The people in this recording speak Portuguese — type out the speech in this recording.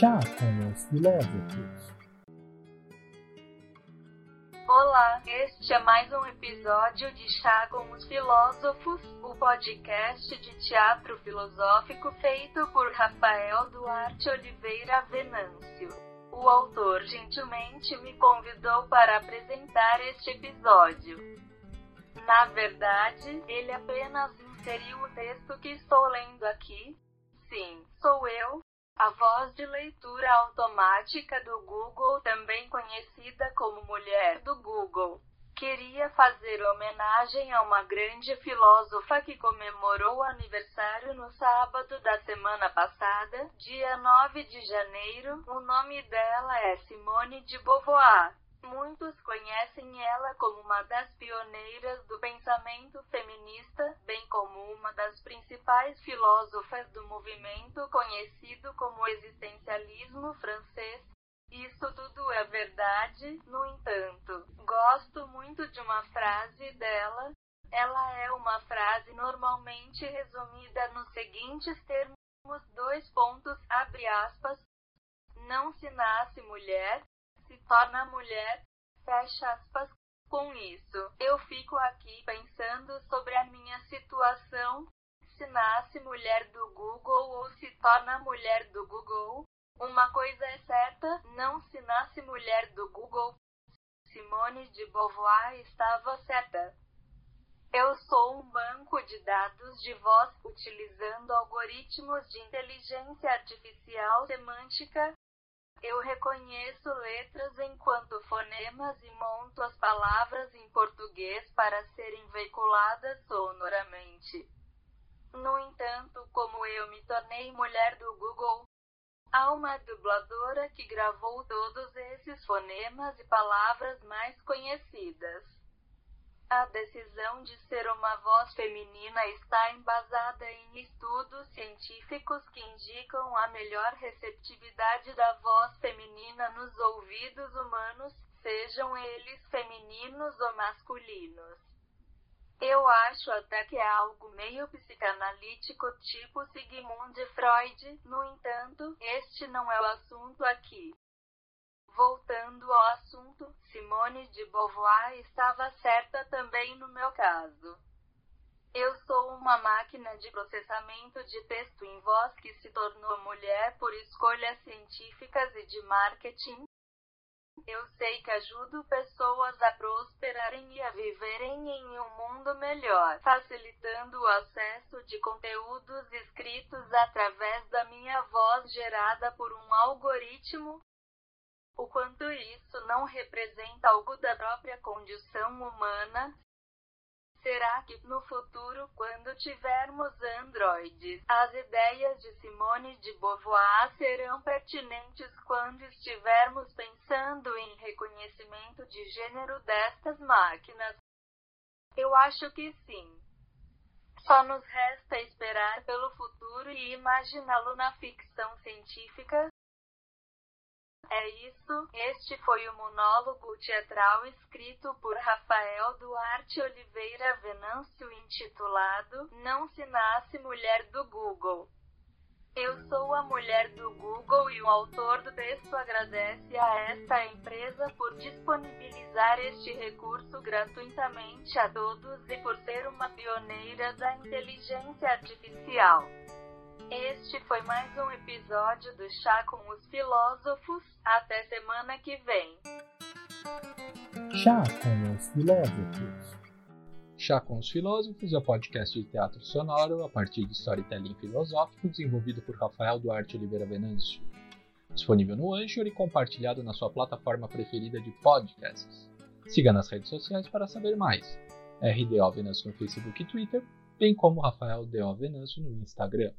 Chá com os filósofos. Olá, este é mais um episódio de Chá com os Filósofos, o podcast de teatro filosófico feito por Rafael Duarte Oliveira Venâncio. O autor gentilmente me convidou para apresentar este episódio. Na verdade, ele apenas inseriu o texto que estou lendo aqui. Sim, sou eu, a voz de leitura automática do Google, também conhecida como Mulher do Google, queria fazer homenagem a uma grande filósofa que comemorou o aniversário no sábado da semana passada, dia 9 de janeiro. O nome dela é Simone de Beauvoir. Muitos conhecem ela como uma das pioneiras do pensamento feminista, bem como uma das principais filósofas do movimento conhecido como existencialismo francês. Isso tudo é verdade, no entanto, gosto muito de uma frase dela. Ela é uma frase normalmente resumida nos seguintes termos: dois pontos, abre aspas, não se nasce mulher, se torna mulher, fecha aspas. Com isso, eu fico aqui pensando sobre a minha situação. Se nasce mulher do Google ou se torna mulher do Google, uma coisa é certa: não se nasce mulher do Google. Simone de Beauvoir estava certa. Eu sou um banco de dados de voz utilizando algoritmos de inteligência artificial semântica eu reconheço letras enquanto fonemas e monto as palavras em português para serem veiculadas sonoramente. No entanto, como eu me tornei mulher do Google, há uma dubladora que gravou todos esses fonemas e palavras mais conhecidas. A decisão de ser uma voz feminina está embasada em estudos científicos que indicam a melhor receptividade da voz feminina nos ouvidos humanos, sejam eles femininos ou masculinos. Eu acho até que é algo meio psicanalítico tipo Sigmund Freud, no entanto, este não é o assunto aqui. Voltando ao assunto, Simone de Beauvoir estava certa também no meu caso. Eu sou uma máquina de processamento de texto em voz que se tornou mulher por escolhas científicas e de marketing. Eu sei que ajudo pessoas a prosperarem e a viverem em um mundo melhor, facilitando o acesso de conteúdos escritos através da minha voz gerada por um algoritmo o quanto isso não representa algo da própria condição humana? Será que no futuro, quando tivermos androides, as ideias de Simone de Beauvoir serão pertinentes quando estivermos pensando em reconhecimento de gênero destas máquinas? Eu acho que sim. Só nos resta esperar pelo futuro e imaginá-lo na ficção científica, é isso, este foi o monólogo teatral escrito por Rafael Duarte Oliveira Venâncio intitulado Não se nasce mulher do Google. Eu sou a mulher do Google e o autor do texto agradece a esta empresa por disponibilizar este recurso gratuitamente a todos e por ser uma pioneira da inteligência artificial. Este foi mais um episódio do Chá com os Filósofos. Até semana que vem. Chá com os Filósofos. Chá com os Filósofos é um podcast de teatro sonoro a partir de storytelling filosófico desenvolvido por Rafael Duarte Oliveira Venâncio. Disponível no Anchor e compartilhado na sua plataforma preferida de podcasts. Siga nas redes sociais para saber mais. RDO Venâncio no Facebook e Twitter, bem como Rafael D.O. Venâncio no Instagram.